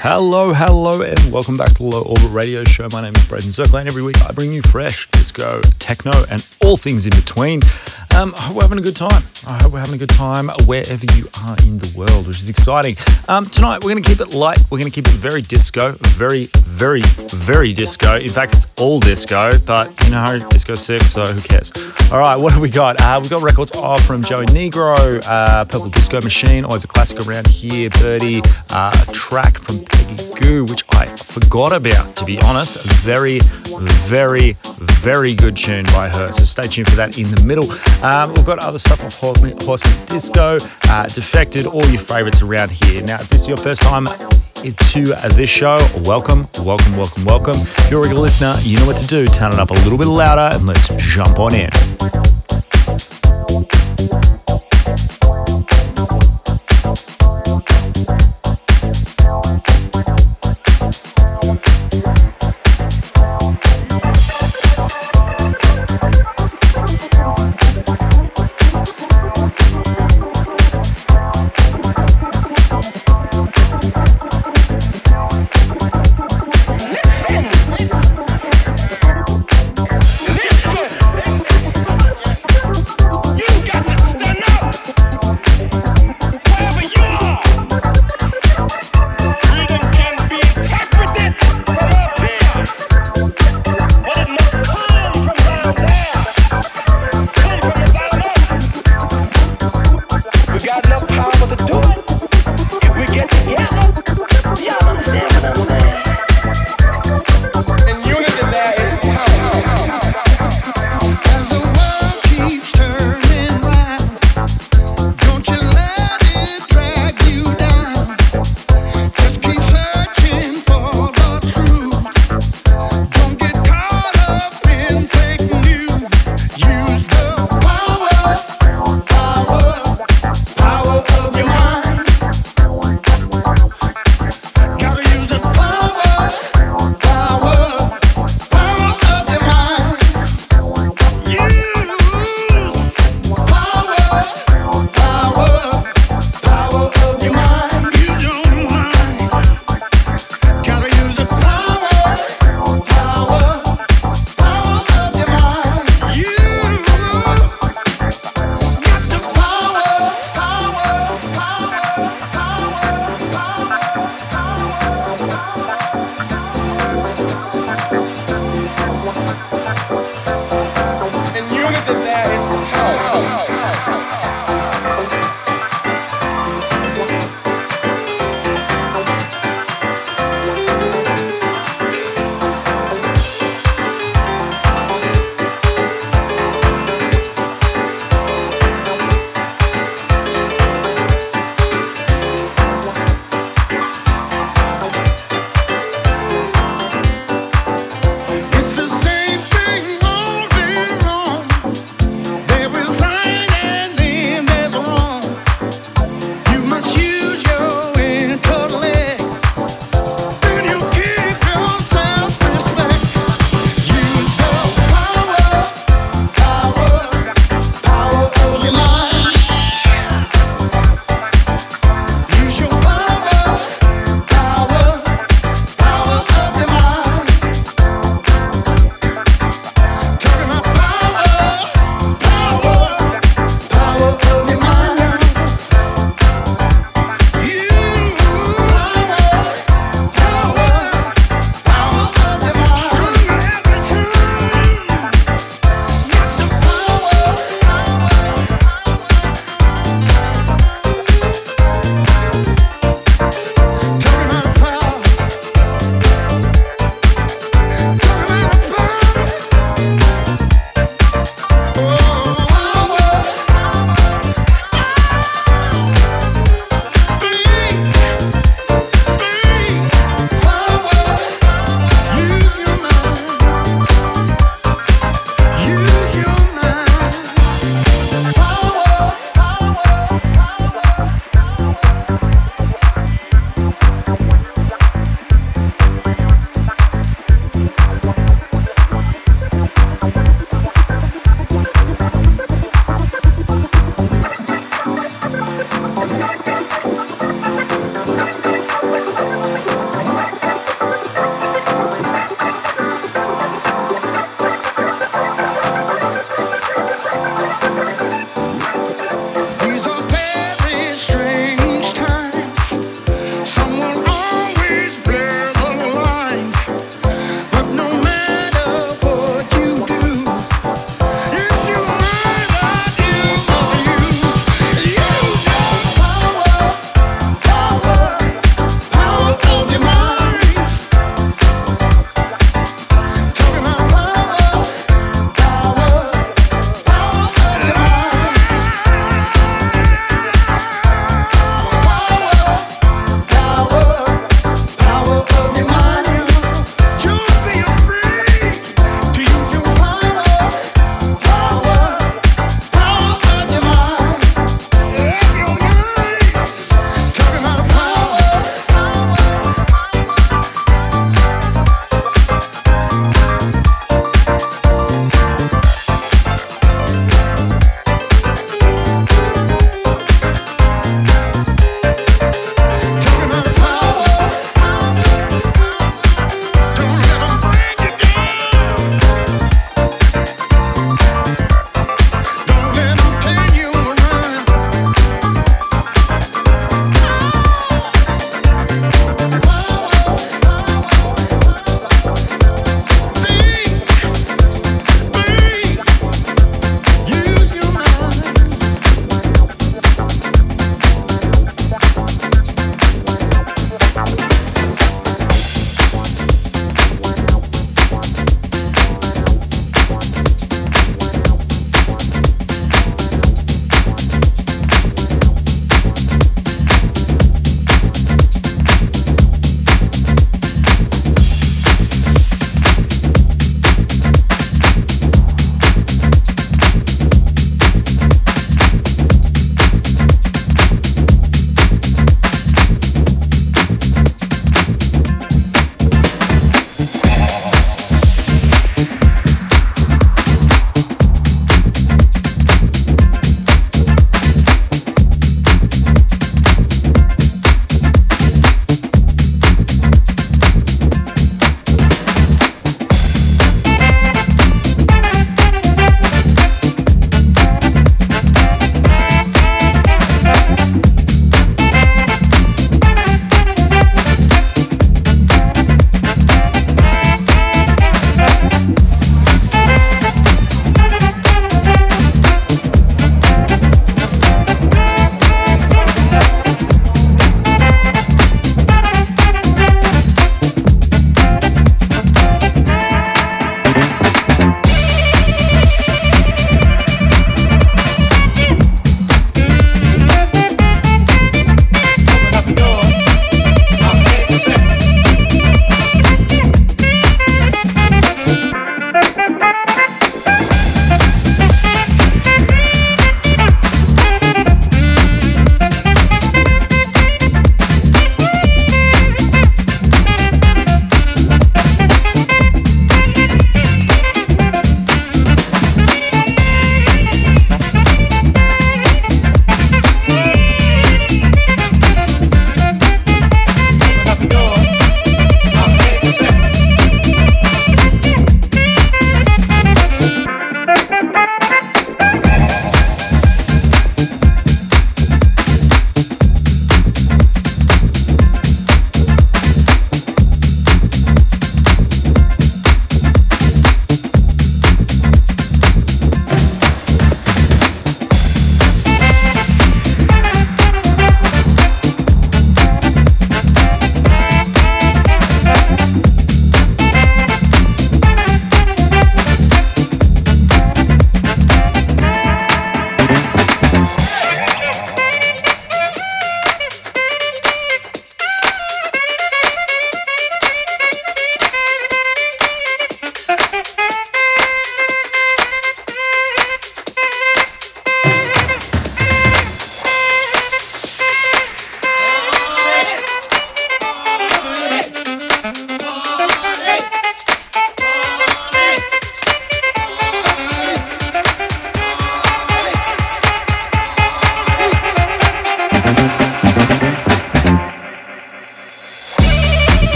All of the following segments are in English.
Hello, hello, and welcome back to the Low Orbit Radio Show. My name is Braden Circle, and every week I bring you fresh disco, techno, and all things in between. Um, I hope we're having a good time. I hope we're having a good time wherever you are in the world, which is exciting. Um, tonight we're going to keep it light. We're going to keep it very disco, very, very, very disco. In fact, it's all disco, but you know, disco's sick, so who cares? All right, what have we got? Uh, we've got records off from Joey Negro, uh, Purple Disco Machine, always a classic around here, Birdee, uh, a track from Peggy Gou, which I forgot about, to be honest. Very, very, very good tune by her. So stay tuned for that in the middle. Um, we've got other stuff Horseman, Horse Meat Disco, uh, Defected, all your favorites around here. Now, if this is your first time to this show, welcome, welcome, welcome, welcome. If you're a regular listener, you know what to do. Turn it up a little bit louder and let's jump on in.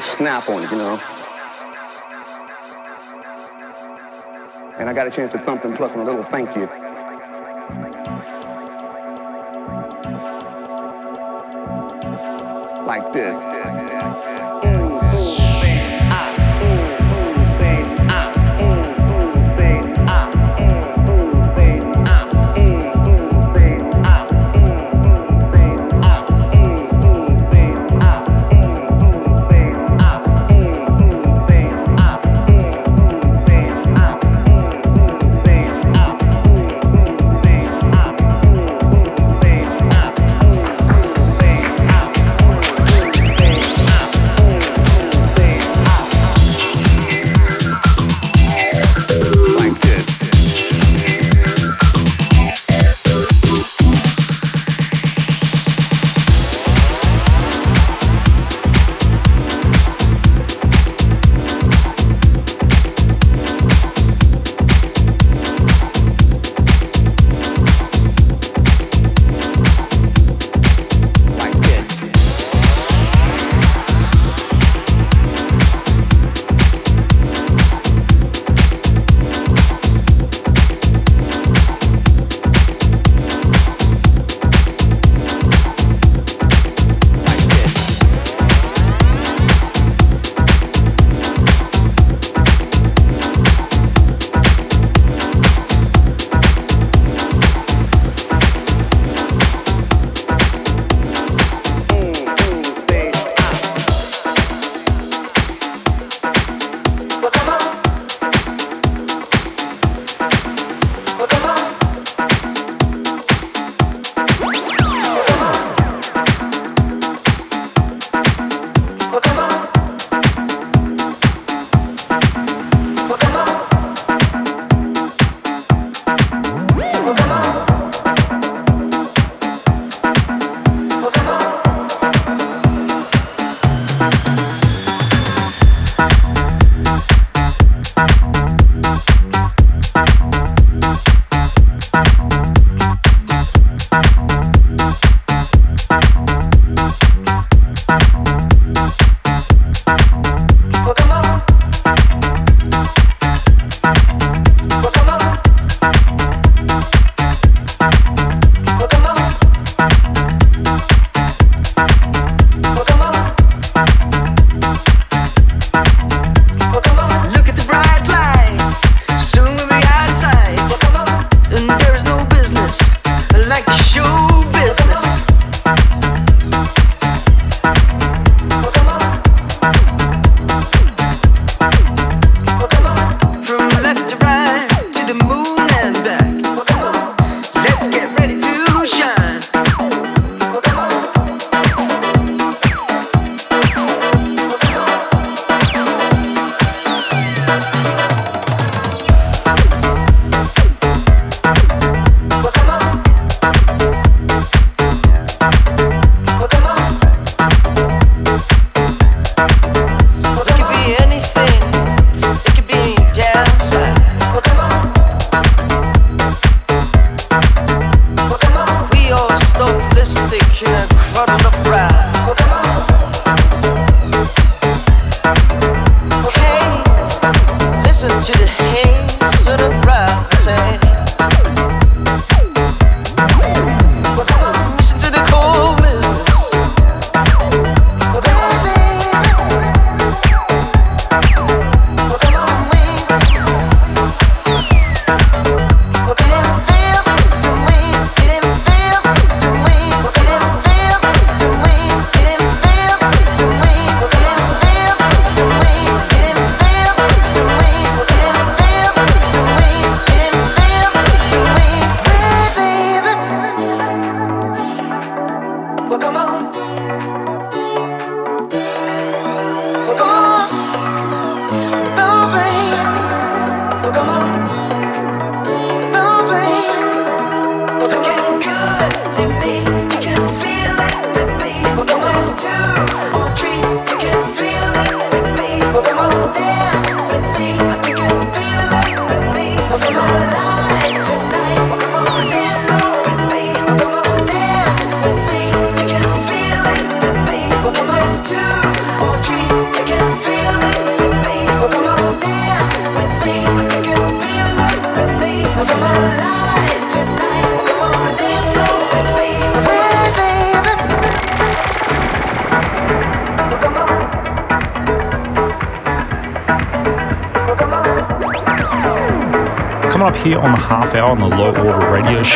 Snap on it, you know. And I got a chance to thump and pluck on a little thank you. Like this.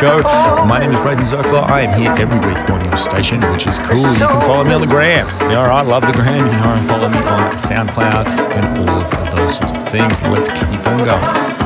Show. My name is Braden Zerkler. I am here every week on your station, which is cool. You can follow me on the gram. All right, love the gram. You can follow me on SoundCloud and all of those sorts of things. Let's keep on going.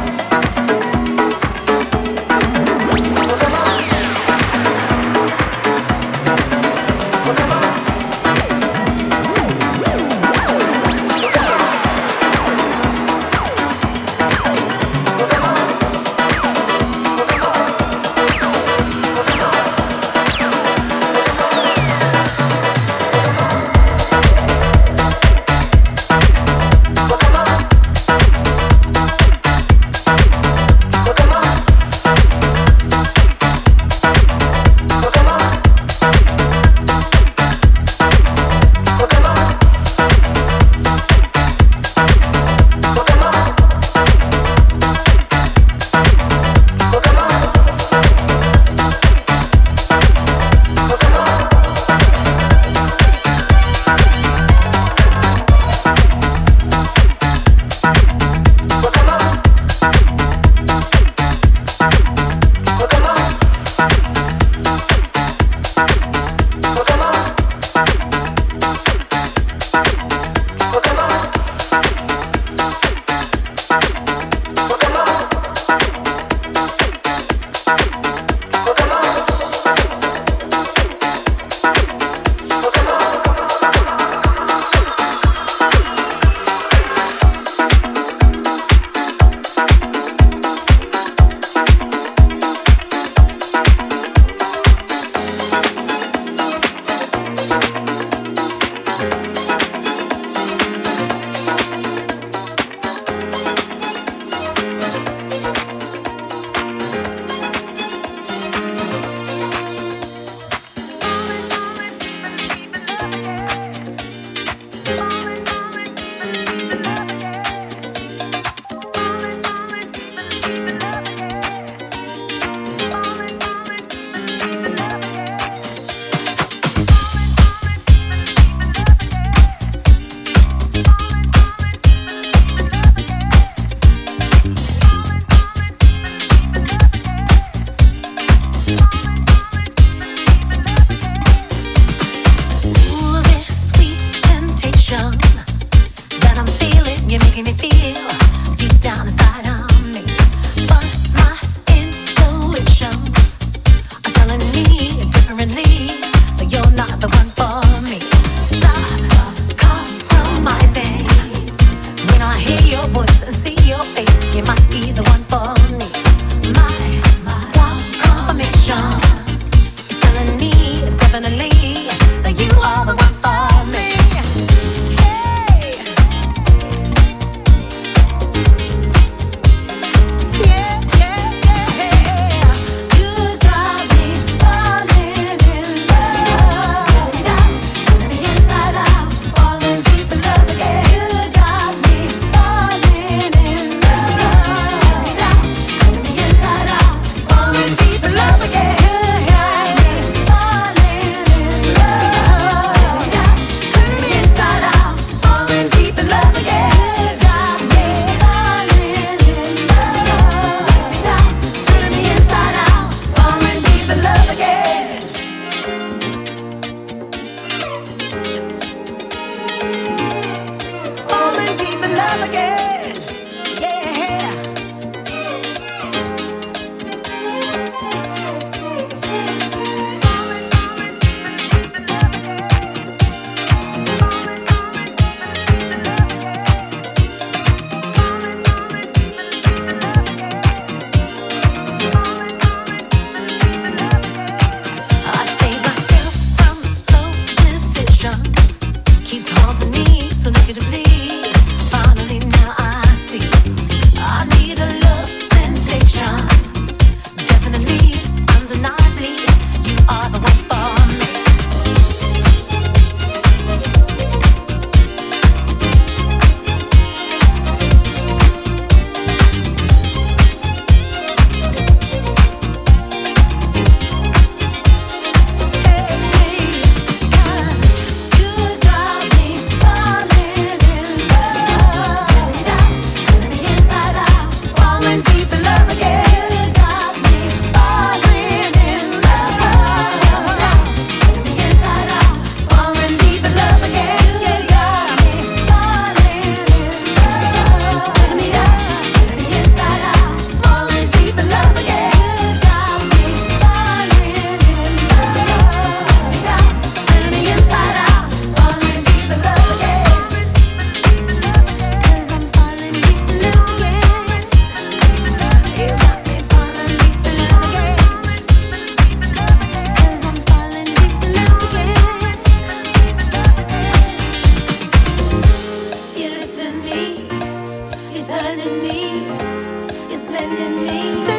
enemy.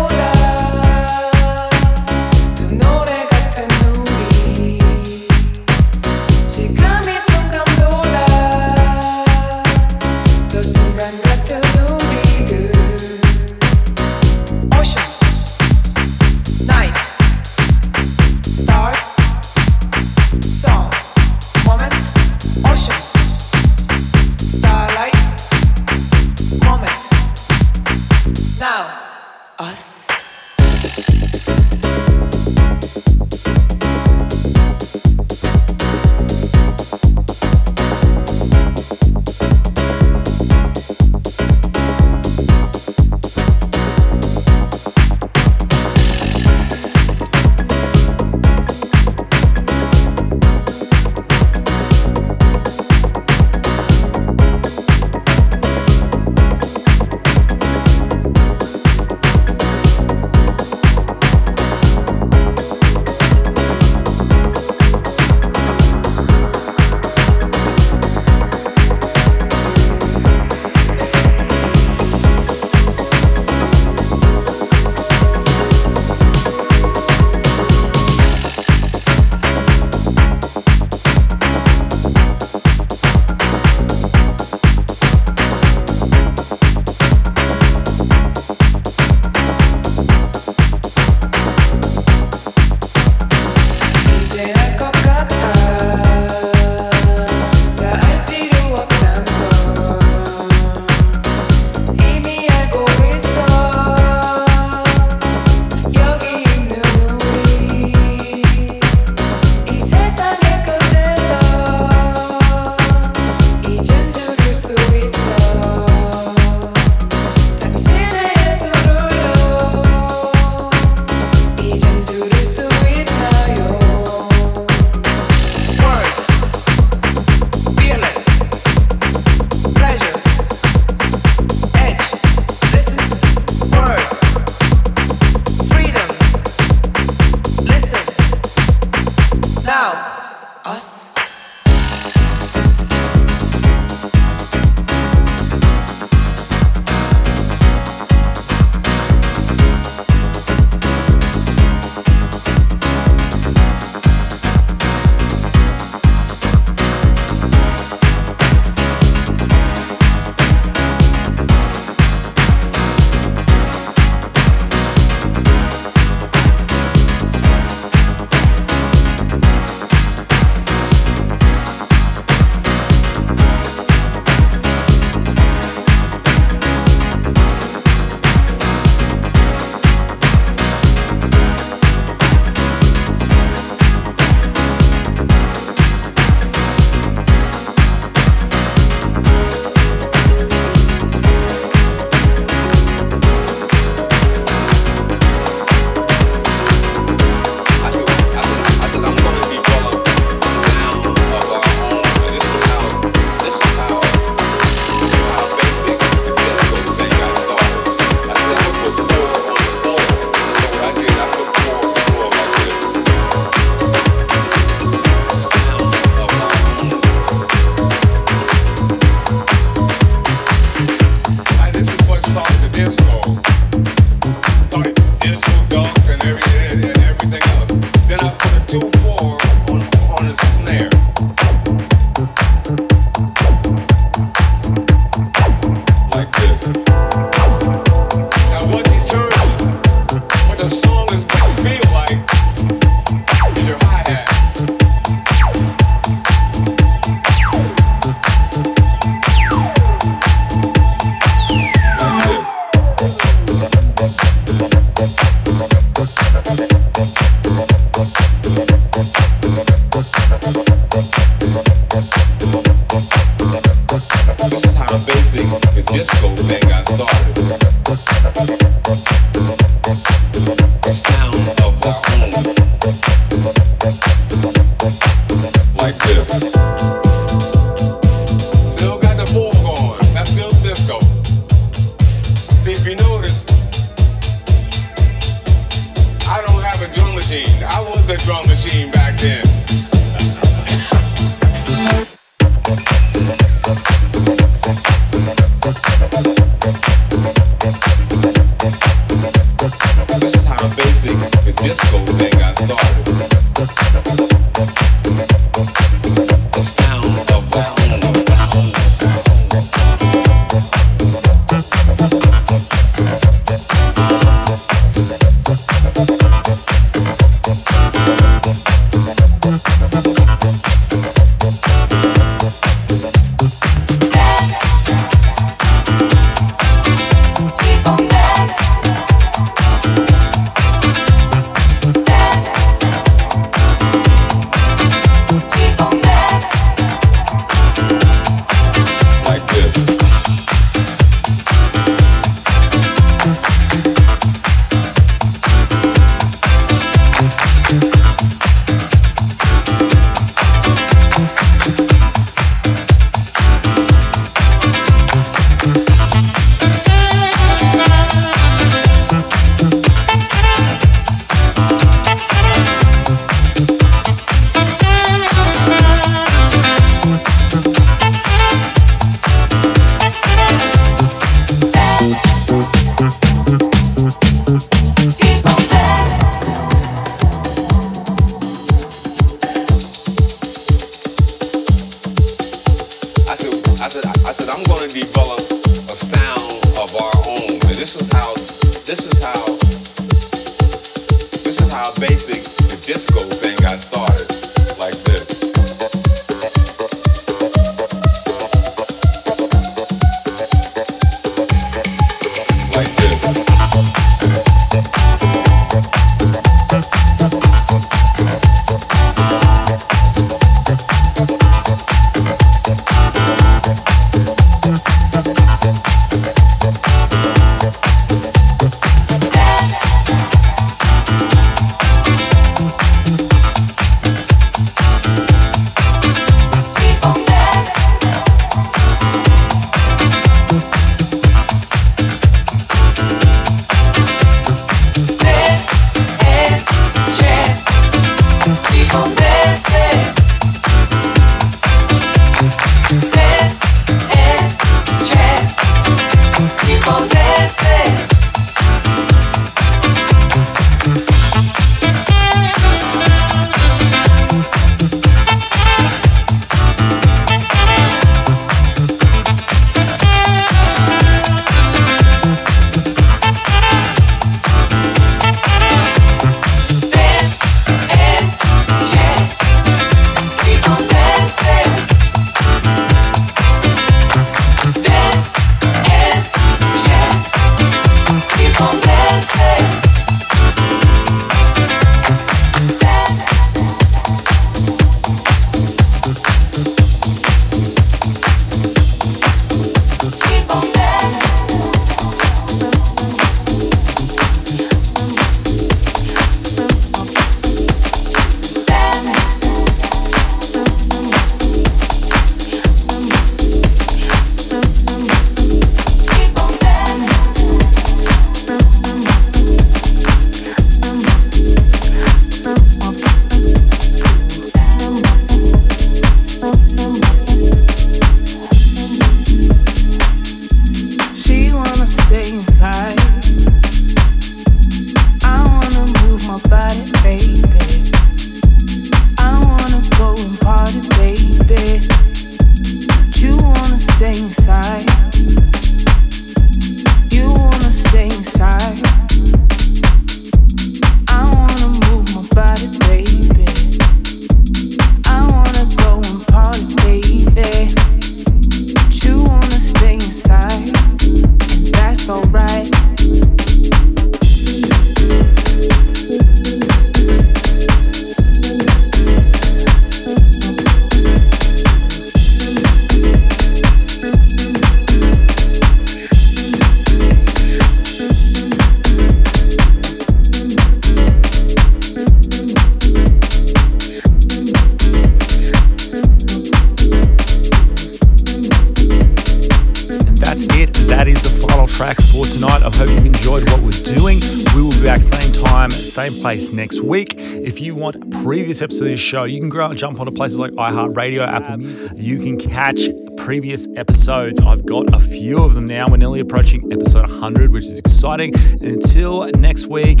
Place next week. If you want previous episodes of the show, you can go out and jump onto places like iHeartRadio, Apple Music. You can catch previous episodes. I've got a few of them now. We're nearly approaching episode 100, which is exciting. Until next week,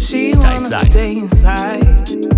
she stay safe. Stay